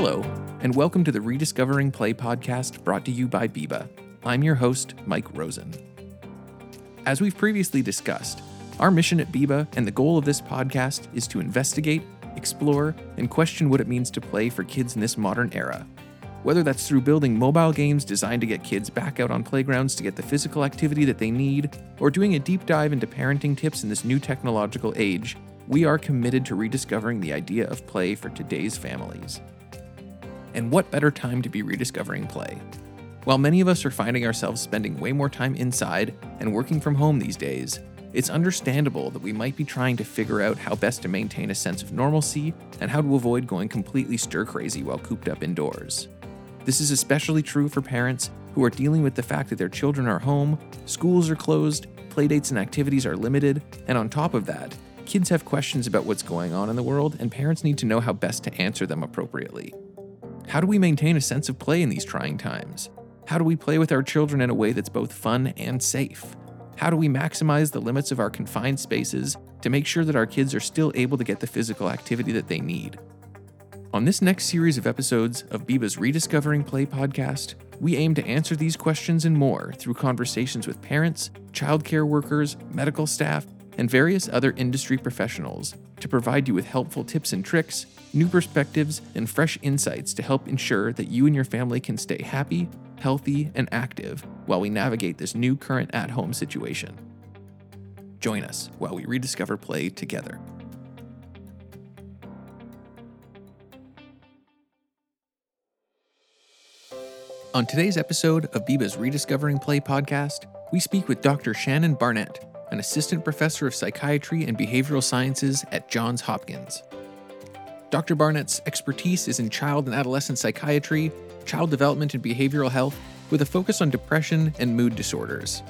Hello, and welcome to the Rediscovering Play podcast brought to you by Biba. I'm your host, Mike Rosen. As we've previously discussed, our mission at Biba and the goal of this podcast is to investigate, explore, and question what it means to play for kids in this modern era. Whether that's through building mobile games designed to get kids back out on playgrounds to get the physical activity that they need, or doing a deep dive into parenting tips in this new technological age, we are committed to rediscovering the idea of play for today's families. And what better time to be rediscovering play? While many of us are finding ourselves spending way more time inside and working from home these days, it's understandable that we might be trying to figure out how best to maintain a sense of normalcy and how to avoid going completely stir crazy while cooped up indoors. This is especially true for parents who are dealing with the fact that their children are home, schools are closed, playdates and activities are limited, and on top of that, kids have questions about what's going on in the world, and parents need to know how best to answer them appropriately. How do we maintain a sense of play in these trying times? How do we play with our children in a way that's both fun and safe? How do we maximize the limits of our confined spaces to make sure that our kids are still able to get the physical activity that they need? On this next series of episodes of Biba's Rediscovering Play podcast, we aim to answer these questions and more through conversations with parents, childcare workers, medical staff, and various other industry professionals to provide you with helpful tips and tricks, new perspectives, and fresh insights to help ensure that you and your family can stay happy, healthy, and active while we navigate this new current at home situation. Join us while we rediscover play together. On today's episode of Biba's Rediscovering Play podcast, we speak with Dr. Shannon Barnett, an assistant professor of psychiatry and behavioral sciences at Johns Hopkins. Dr. Barnett's expertise is in child and adolescent psychiatry, child development and behavioral health, with a focus on depression and mood disorders.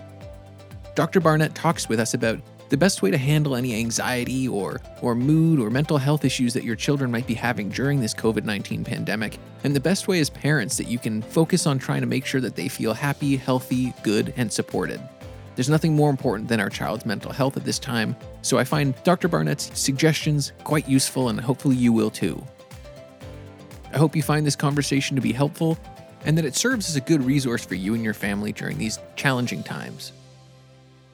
Dr. Barnett talks with us about the best way to handle any anxiety or, or mood or mental health issues that your children might be having during this COVID 19 pandemic, and the best way as parents that you can focus on trying to make sure that they feel happy, healthy, good, and supported. There's nothing more important than our child's mental health at this time, so I find Dr. Barnett's suggestions quite useful, and hopefully you will too. I hope you find this conversation to be helpful and that it serves as a good resource for you and your family during these challenging times.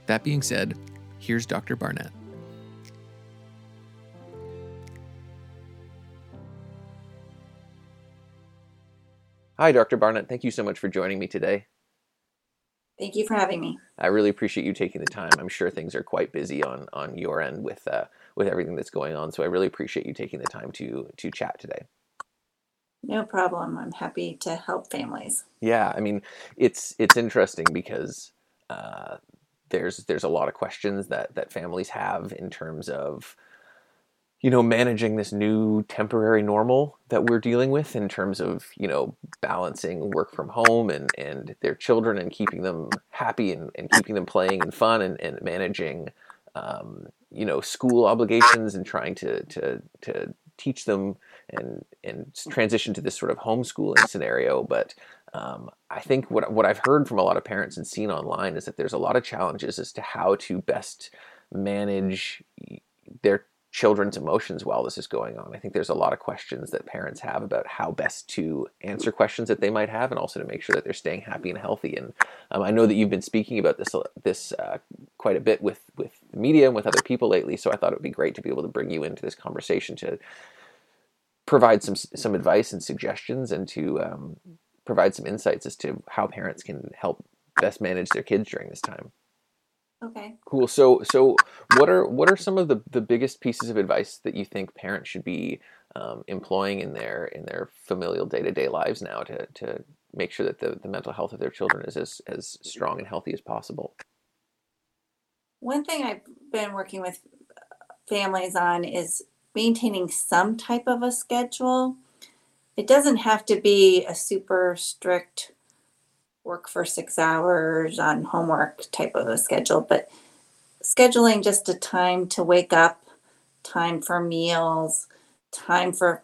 That being said, here's Dr. Barnett. Hi, Dr. Barnett. Thank you so much for joining me today. Thank you for having me. I really appreciate you taking the time. I'm sure things are quite busy on on your end with uh, with everything that's going on. So I really appreciate you taking the time to to chat today. No problem. I'm happy to help families. Yeah, I mean, it's it's interesting because uh, there's there's a lot of questions that that families have in terms of you know, managing this new temporary normal that we're dealing with in terms of, you know, balancing work from home and, and their children and keeping them happy and, and keeping them playing and fun and, and managing, um, you know, school obligations and trying to, to, to teach them and, and transition to this sort of homeschooling scenario. But um, I think what, what I've heard from a lot of parents and seen online is that there's a lot of challenges as to how to best manage their children's emotions while this is going on. I think there's a lot of questions that parents have about how best to answer questions that they might have, and also to make sure that they're staying happy and healthy. And um, I know that you've been speaking about this this uh, quite a bit with with the media and with other people lately. So I thought it would be great to be able to bring you into this conversation to provide some some advice and suggestions, and to um, provide some insights as to how parents can help best manage their kids during this time. Okay. Cool. So, so what are what are some of the, the biggest pieces of advice that you think parents should be um, employing in their in their familial day to day lives now to to make sure that the, the mental health of their children is as as strong and healthy as possible? One thing I've been working with families on is maintaining some type of a schedule. It doesn't have to be a super strict work for six hours on homework type of a schedule, but scheduling just a time to wake up, time for meals, time for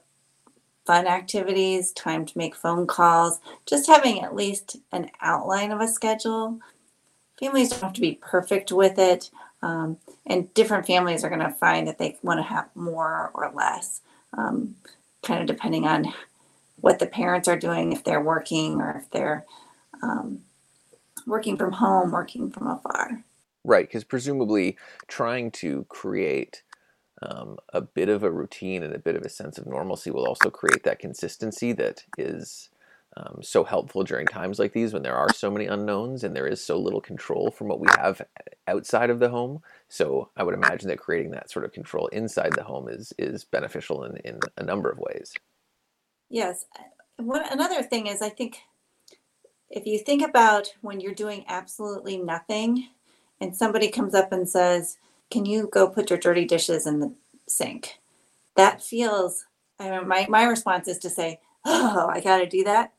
fun activities, time to make phone calls, just having at least an outline of a schedule. Families don't have to be perfect with it, um, and different families are going to find that they want to have more or less, um, kind of depending on what the parents are doing if they're working or if they're um, working from home, working from afar. Right, because presumably trying to create um, a bit of a routine and a bit of a sense of normalcy will also create that consistency that is um, so helpful during times like these when there are so many unknowns and there is so little control from what we have outside of the home. So I would imagine that creating that sort of control inside the home is is beneficial in, in a number of ways. Yes. One, another thing is, I think if you think about when you're doing absolutely nothing and somebody comes up and says, Can you go put your dirty dishes in the sink? That feels, I mean, my, my response is to say, Oh, I got to do that.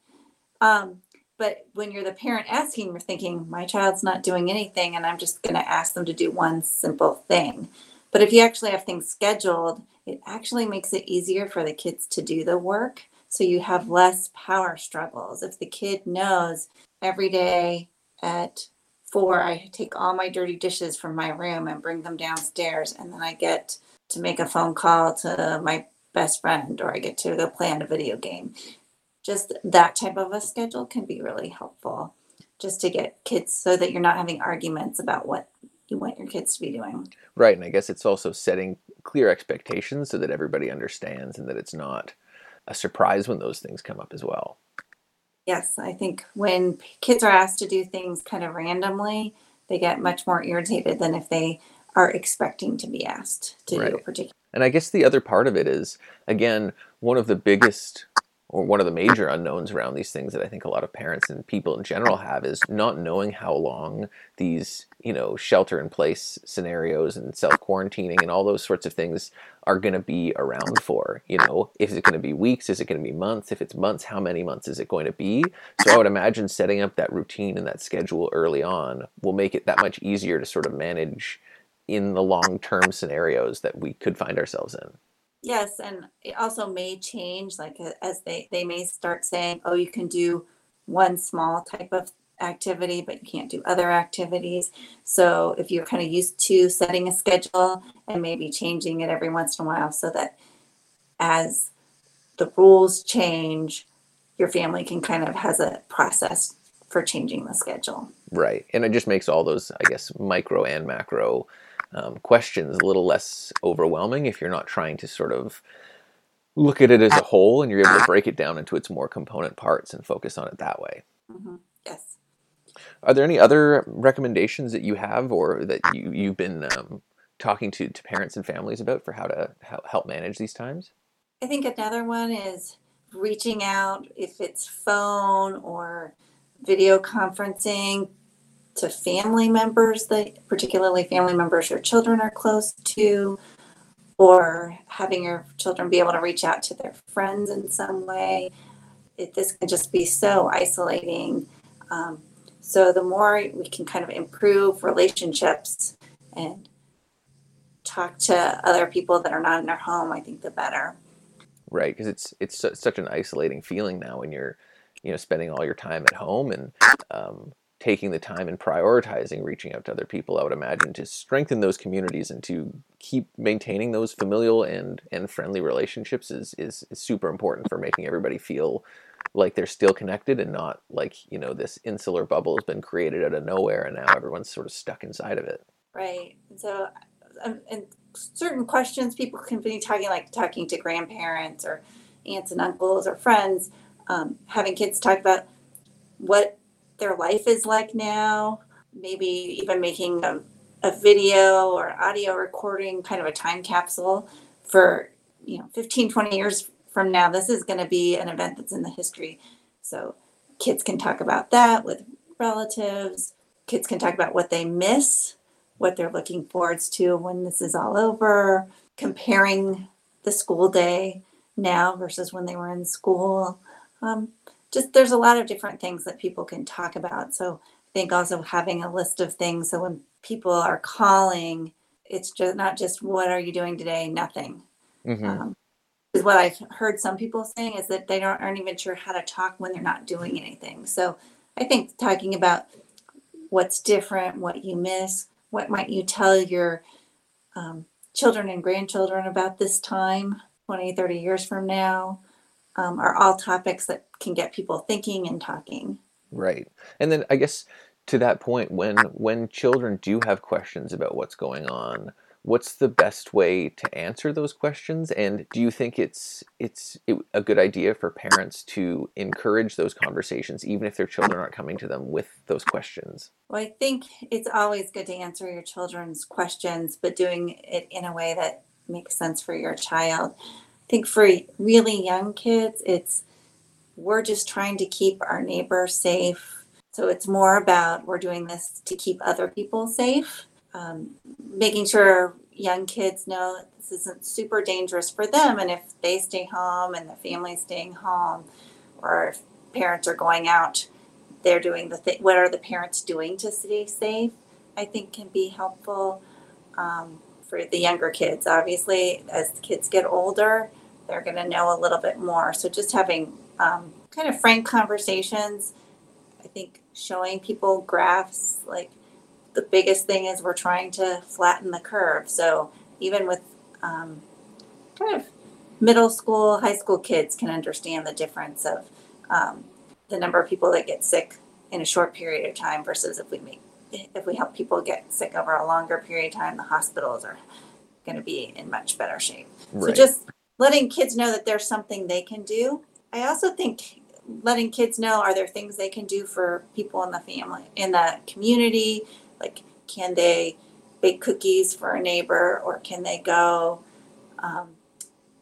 Um, but when you're the parent asking, you're thinking, My child's not doing anything, and I'm just going to ask them to do one simple thing. But if you actually have things scheduled, it actually makes it easier for the kids to do the work so you have less power struggles. If the kid knows every day at four, I take all my dirty dishes from my room and bring them downstairs, and then I get to make a phone call to my best friend or I get to go play on a video game. Just that type of a schedule can be really helpful just to get kids so that you're not having arguments about what you want your kids to be doing. Right. And I guess it's also setting clear expectations so that everybody understands and that it's not a surprise when those things come up as well. Yes, I think when kids are asked to do things kind of randomly, they get much more irritated than if they are expecting to be asked to right. do a particular. And I guess the other part of it is, again, one of the biggest or one of the major unknowns around these things that I think a lot of parents and people in general have is not knowing how long these, you know, shelter in place scenarios and self quarantining and all those sorts of things are going to be around for. You know, is it going to be weeks? Is it going to be months? If it's months, how many months is it going to be? So I would imagine setting up that routine and that schedule early on will make it that much easier to sort of manage in the long term scenarios that we could find ourselves in. Yes, and it also may change, like as they they may start saying, "Oh, you can do one small type of activity, but you can't do other activities." So if you're kind of used to setting a schedule and maybe changing it every once in a while, so that as the rules change, your family can kind of has a process for changing the schedule. Right, and it just makes all those, I guess, micro and macro um, questions a little less overwhelming if you're not trying to sort of look at it as a whole and you're able to break it down into its more component parts and focus on it that way. Mm-hmm. Yes. Are there any other recommendations that you have or that you, you've been um, talking to, to parents and families about for how to help manage these times? I think another one is reaching out, if it's phone or video conferencing, to family members that particularly family members your children are close to or having your children be able to reach out to their friends in some way it, this can just be so isolating um, so the more we can kind of improve relationships and talk to other people that are not in our home i think the better. Right because it's it's such an isolating feeling now when you're you know spending all your time at home and um, taking the time and prioritizing reaching out to other people. I would imagine to strengthen those communities and to keep maintaining those familial and and friendly relationships is is, is super important for making everybody feel like they're still connected and not like you know this insular bubble has been created out of nowhere and now everyone's sort of stuck inside of it. Right. So um, and certain questions people can be talking like talking to grandparents or aunts and uncles or friends um, having kids talk about what their life is like now, maybe even making a, a video or audio recording, kind of a time capsule for, you know, 15, 20 years from now. This is going to be an event that's in the history. So kids can talk about that with relatives. Kids can talk about what they miss, what they're looking forwards to when this is all over, comparing the school day now versus when they were in school. Um, just there's a lot of different things that people can talk about. So I think also having a list of things so when people are calling, it's just not just what are you doing today? Nothing. Mm-hmm. Um, is what I've heard some people saying is that they don't, aren't even sure how to talk when they're not doing anything. So I think talking about what's different, what you miss, what might you tell your um, children and grandchildren about this time 20, 30 years from now, um, are all topics that can get people thinking and talking. Right. And then I guess to that point, when when children do have questions about what's going on, what's the best way to answer those questions? And do you think it's it's a good idea for parents to encourage those conversations even if their children aren't coming to them with those questions? Well i think it's always good to answer your children's questions but doing it in a way that makes sense for your child. I think for really young kids it's we're just trying to keep our neighbor safe. So it's more about we're doing this to keep other people safe um, making sure young kids know this isn't super dangerous for them. And if they stay home and the family's staying home, or if parents are going out, they're doing the thing. What are the parents doing to stay safe? I think can be helpful um, for the younger kids. Obviously, as kids get older, they're going to know a little bit more. So just having um, kind of frank conversations. I think showing people graphs like the biggest thing is we're trying to flatten the curve. So even with um, kind of middle school, high school kids can understand the difference of um, the number of people that get sick in a short period of time versus if we make if we help people get sick over a longer period of time, the hospitals are going to be in much better shape. Right. So just letting kids know that there's something they can do. I also think letting kids know are there things they can do for people in the family in the community like, can they bake cookies for a neighbor or can they go um,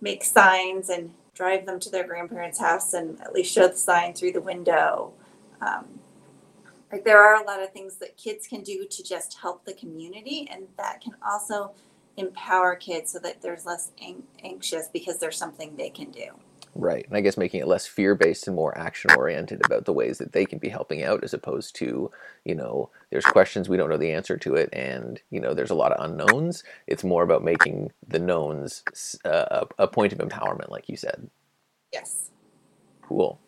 make signs and drive them to their grandparents' house and at least show the sign through the window? Um, like, there are a lot of things that kids can do to just help the community, and that can also empower kids so that there's less ang- anxious because there's something they can do. Right. And I guess making it less fear based and more action oriented about the ways that they can be helping out as opposed to, you know, there's questions we don't know the answer to it and, you know, there's a lot of unknowns. It's more about making the knowns uh, a point of empowerment, like you said. Yes. Cool.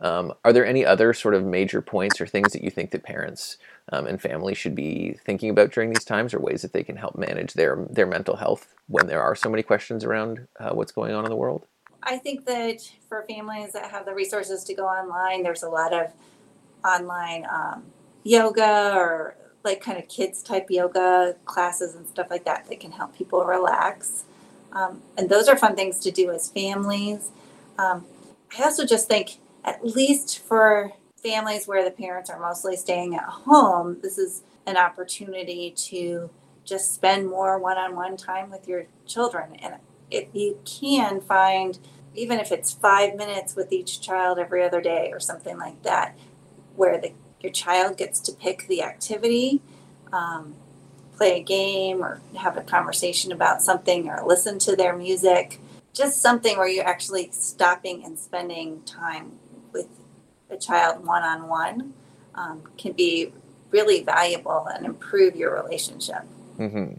Um, are there any other sort of major points or things that you think that parents um, and families should be thinking about during these times, or ways that they can help manage their their mental health when there are so many questions around uh, what's going on in the world? I think that for families that have the resources to go online, there's a lot of online um, yoga or like kind of kids type yoga classes and stuff like that that can help people relax. Um, and those are fun things to do as families. Um, I also just think, at least for families where the parents are mostly staying at home, this is an opportunity to just spend more one on one time with your children. And if you can find even if it's five minutes with each child every other day or something like that, where the, your child gets to pick the activity, um, play a game, or have a conversation about something, or listen to their music. Just something where you're actually stopping and spending time with a child one on one can be really valuable and improve your relationship. Mm-hmm.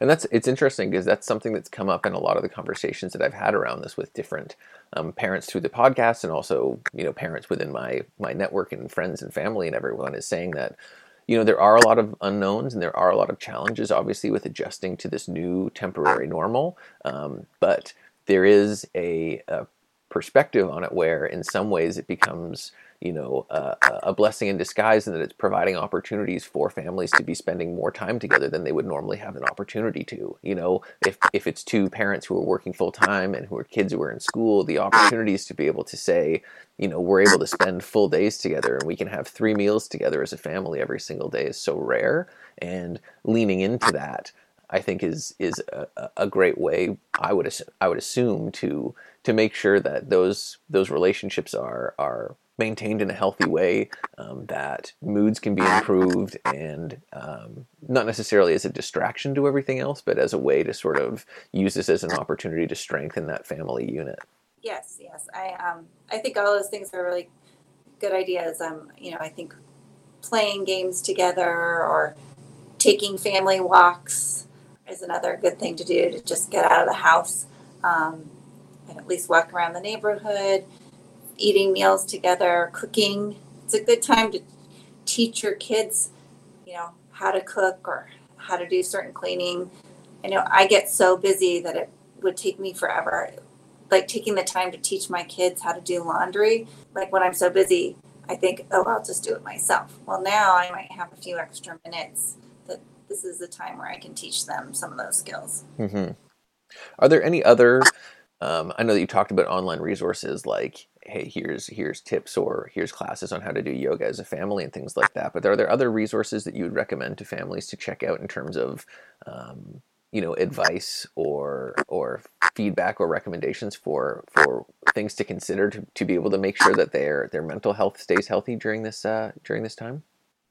And that's it's interesting because that's something that's come up in a lot of the conversations that I've had around this with different um, parents through the podcast, and also you know parents within my my network and friends and family and everyone is saying that you know there are a lot of unknowns and there are a lot of challenges, obviously, with adjusting to this new temporary normal. Um, but there is a, a perspective on it where, in some ways, it becomes you know uh, a blessing in disguise and that it's providing opportunities for families to be spending more time together than they would normally have an opportunity to you know? If if it's two parents who are working full time and who are kids who are in school the opportunities to be able to say you know we're able to spend full days together and we can have three meals together as a family every single day is so rare. And leaning into that I think is is a, a great way I would I would assume to to make sure that those those relationships are are maintained in a healthy way, um, that moods can be improved, and um, not necessarily as a distraction to everything else, but as a way to sort of use this as an opportunity to strengthen that family unit. Yes, yes, I um, I think all those things are really good ideas. Um, you know, I think playing games together or taking family walks is another good thing to do to just get out of the house um, and at least walk around the neighborhood eating meals together, cooking. It's a good time to teach your kids, you know, how to cook or how to do certain cleaning. I know I get so busy that it would take me forever like taking the time to teach my kids how to do laundry. Like when I'm so busy, I think, oh, I'll just do it myself. Well, now I might have a few extra minutes that this is the time where I can teach them some of those skills. Mm-hmm. Are there any other? Um, I know that you talked about online resources like, hey, here's here's tips or here's classes on how to do yoga as a family and things like that. But are there other resources that you would recommend to families to check out in terms of um, you know advice or or feedback or recommendations for for things to consider to, to be able to make sure that their their mental health stays healthy during this uh, during this time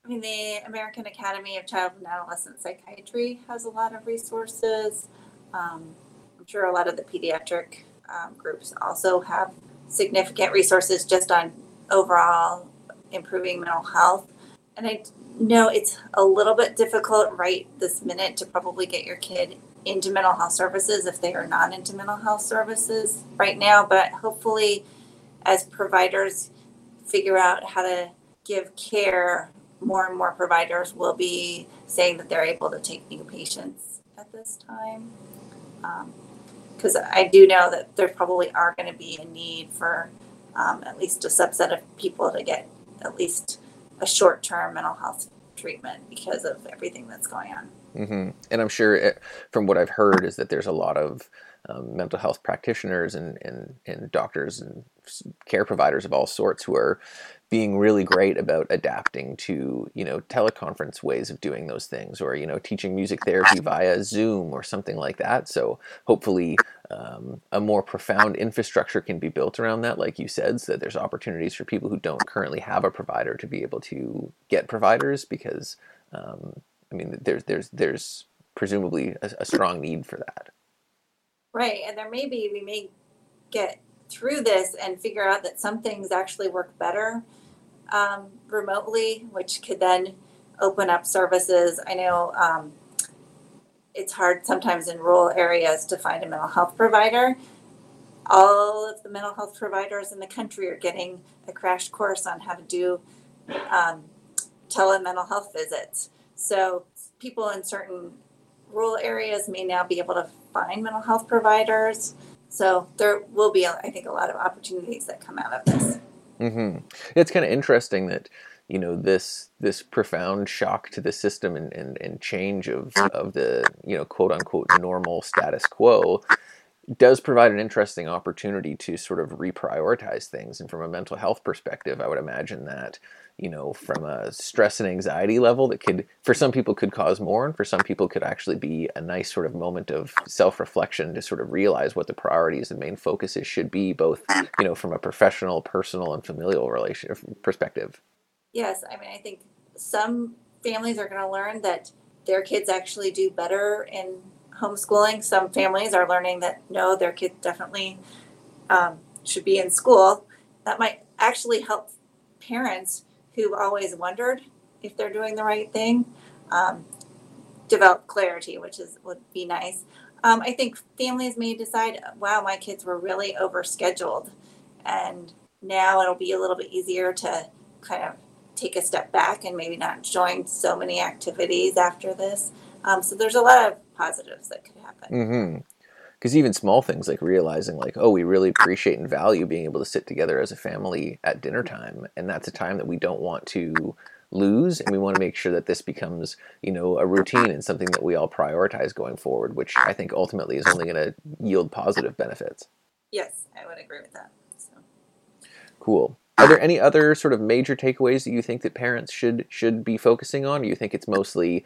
I mean, the American Academy of Child and Adolescent Psychiatry has a lot of resources. Um, I'm sure a lot of the pediatric um, groups also have significant resources just on overall improving mental health. And I know it's a little bit difficult right this minute to probably get your kid into mental health services if they are not into mental health services right now. But hopefully, as providers figure out how to give care, more and more providers will be saying that they're able to take new patients at this time. Um, Because I do know that there probably are going to be a need for um, at least a subset of people to get at least a short term mental health treatment because of everything that's going on. Mm-hmm. And I'm sure, it, from what I've heard, is that there's a lot of um, mental health practitioners and, and, and doctors and care providers of all sorts who are being really great about adapting to you know teleconference ways of doing those things or you know teaching music therapy via zoom or something like that. So hopefully um, a more profound infrastructure can be built around that like you said so that there's opportunities for people who don't currently have a provider to be able to get providers because um, i mean there's there's there's presumably a, a strong need for that. Right and there may be we may get through this and figure out that some things actually work better um, remotely, which could then open up services. I know um, it's hard sometimes in rural areas to find a mental health provider. All of the mental health providers in the country are getting a crash course on how to do um, tele mental health visits. So people in certain rural areas may now be able to find mental health providers. So there will be, I think, a lot of opportunities that come out of this. Mm-hmm. It's kind of interesting that you know this this profound shock to the system and, and, and change of of the you know quote unquote normal status quo does provide an interesting opportunity to sort of reprioritize things and from a mental health perspective i would imagine that you know, from a stress and anxiety level that could, for some people, could cause more, and for some people, could actually be a nice sort of moment of self reflection to sort of realize what the priorities and main focuses should be, both, you know, from a professional, personal, and familial relation perspective. Yes, I mean, I think some families are going to learn that their kids actually do better in homeschooling. Some families are learning that no, their kids definitely um, should be in school. That might actually help parents who've always wondered if they're doing the right thing um, develop clarity, which is would be nice. Um, I think families may decide, wow, my kids were really overscheduled, and now it'll be a little bit easier to kind of take a step back and maybe not join so many activities after this. Um, so there's a lot of positives that could happen. Mm-hmm because even small things like realizing like oh we really appreciate and value being able to sit together as a family at dinner time and that's a time that we don't want to lose and we want to make sure that this becomes you know a routine and something that we all prioritize going forward which i think ultimately is only going to yield positive benefits yes i would agree with that so. cool are there any other sort of major takeaways that you think that parents should should be focusing on or you think it's mostly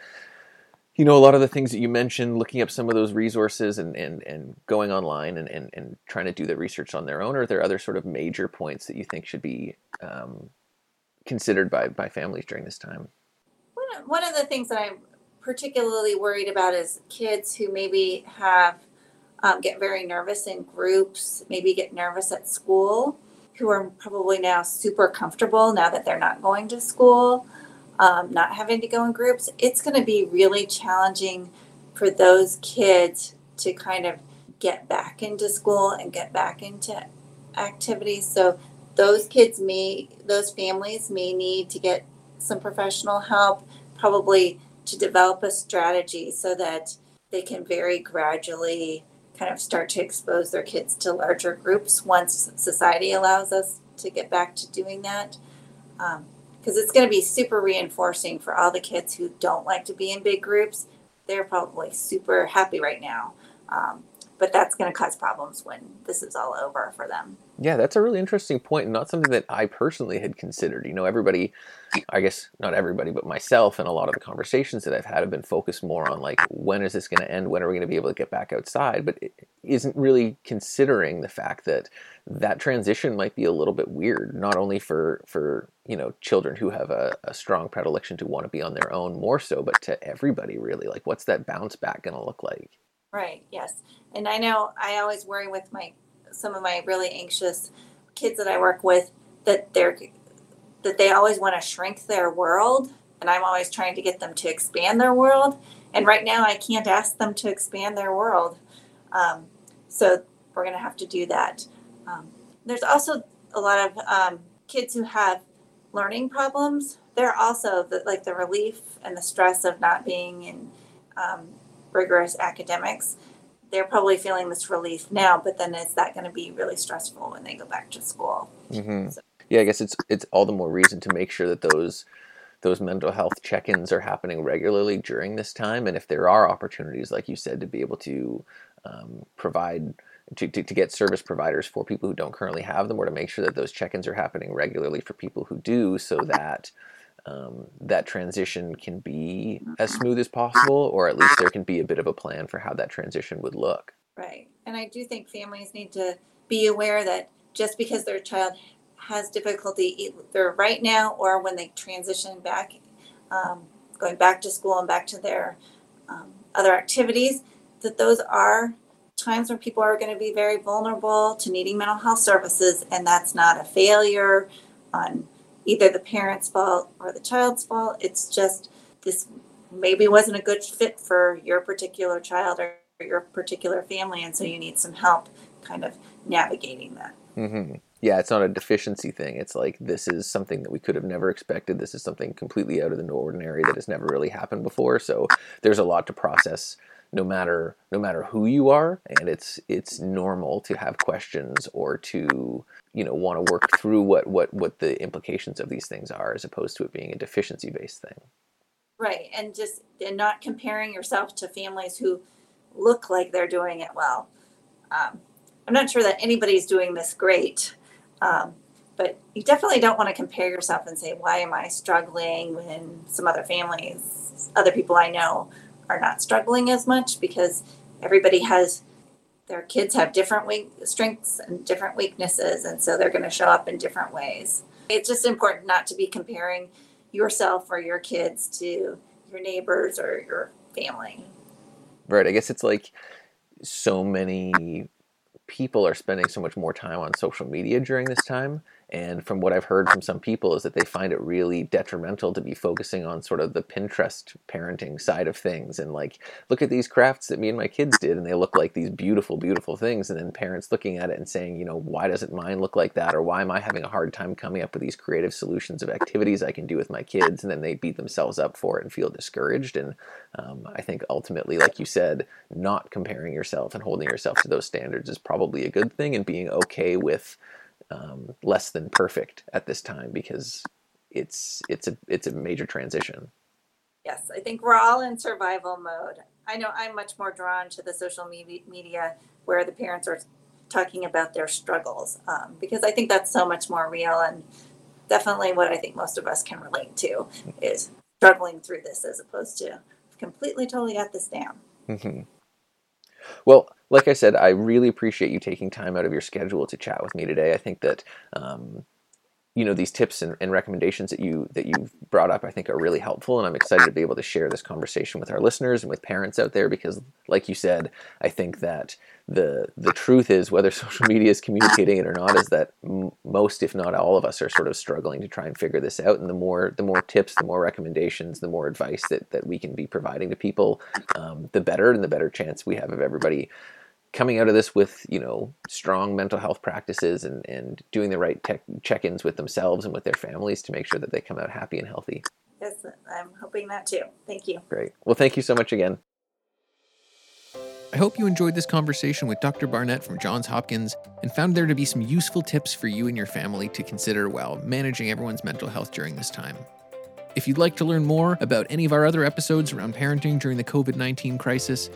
you know a lot of the things that you mentioned looking up some of those resources and and, and going online and, and, and trying to do the research on their own or are there other sort of major points that you think should be um, considered by, by families during this time? One of, one of the things that i'm particularly worried about is kids who maybe have um, get very nervous in groups maybe get nervous at school who are probably now super comfortable now that they're not going to school um, not having to go in groups, it's going to be really challenging for those kids to kind of get back into school and get back into activities. So those kids may, those families may need to get some professional help, probably to develop a strategy so that they can very gradually kind of start to expose their kids to larger groups once society allows us to get back to doing that. Because it's going to be super reinforcing for all the kids who don't like to be in big groups. They're probably super happy right now. Um, but that's going to cause problems when this is all over for them. Yeah, that's a really interesting point, and not something that I personally had considered. You know, everybody, I guess not everybody, but myself and a lot of the conversations that I've had have been focused more on like, when is this going to end? When are we going to be able to get back outside? But it isn't really considering the fact that that transition might be a little bit weird, not only for for you know children who have a, a strong predilection to want to be on their own more so, but to everybody really. Like, what's that bounce back going to look like? Right. Yes. And I know I always worry with my some of my really anxious kids that I work with that they're that they always want to shrink their world and I'm always trying to get them to expand their world and right now I can't ask them to expand their world um, so we're going to have to do that um, there's also a lot of um, kids who have learning problems they're also the, like the relief and the stress of not being in um, rigorous academics they're probably feeling this relief now, but then is that going to be really stressful when they go back to school? Mm-hmm. So. Yeah, I guess it's it's all the more reason to make sure that those those mental health check-ins are happening regularly during this time, and if there are opportunities, like you said, to be able to um, provide to, to, to, get service providers for people who don't currently have them, or to make sure that those check-ins are happening regularly for people who do, so that um, that transition can be as smooth as possible, or at least there can be a bit of a plan for how that transition would look. Right. And I do think families need to be aware that just because their child has difficulty either right now or when they transition back, um, going back to school and back to their um, other activities, that those are times when people are going to be very vulnerable to needing mental health services, and that's not a failure on either the parent's fault or the child's fault. It's just this maybe wasn't a good fit for your particular child or your particular family, and so you need some help kind of navigating that. Mm-hmm. Yeah, it's not a deficiency thing. It's like this is something that we could have never expected. This is something completely out of the ordinary that has never really happened before. So there's a lot to process no matter no matter who you are and it's it's normal to have questions or to you know want to work through what what what the implications of these things are as opposed to it being a deficiency based thing. Right and just and not comparing yourself to families who look like they're doing it well. Um, i'm not sure that anybody's doing this great um, but you definitely don't want to compare yourself and say why am i struggling when some other families other people i know are not struggling as much? Because everybody has their kids have different weak, strengths and different weaknesses and so they're going to show up in different ways. It's just important not to be comparing yourself or your kids to your neighbors or your family. Right i guess it's like so many people are spending so much more time on social media during this time and from what I've heard from some people is that they find it really detrimental to be focusing on sort of the Pinterest parenting side of things and like look at these crafts that me and my kids did and they look like these beautiful beautiful things. And then parents looking at it and saying, you know, why doesn't mine look like that? Or why am I having a hard time coming up with these creative solutions of activities I can do with my kids? And then they beat themselves up for it and feel discouraged. And um, I think ultimately like you said, not comparing yourself and holding yourself to those standards is probably a good thing and being okay with um, less than perfect at this time because it's it's a it's a major transition. Yes, I think we're all in survival mode. I know I'm much more drawn to the social media where the parents are talking about their struggles um, because I think that's so much more real and definitely what I think most of us can relate to is struggling through this as opposed to completely totally got this down. Mm-hmm. Well, like I said, I really appreciate you taking time out of your schedule to chat with me today. I think that um, you know these tips and, and, recommendations that you that you've brought up i think are really helpful and i'm excited to be able to share this conversation with our listeners and with parents out there because like you said i think that the the truth is whether social media is communicating it or not is that m- most if not all of us are sort of struggling to try and figure this out and the more the more tips the more recommendations the more advice that that we can be providing to people um, the better and the better chance we have of everybody coming out of this with you know strong mental health practices and, and doing the right tech check-ins with themselves and with their families to make sure that they come out happy and healthy yes i'm hoping that too thank you great well thank you so much again I hope you enjoyed this conversation with Dr. Barnett from Johns Hopkins and found there to be some useful tips for you and your family to consider while managing everyone's mental health during this time. If you'd like to learn more about any of our other episodes around parenting during the COVID 19 crisis,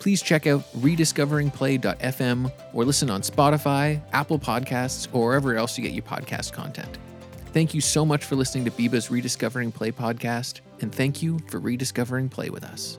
please check out rediscoveringplay.fm or listen on Spotify, Apple Podcasts, or wherever else you get your podcast content. Thank you so much for listening to Biba's Rediscovering Play podcast, and thank you for rediscovering play with us.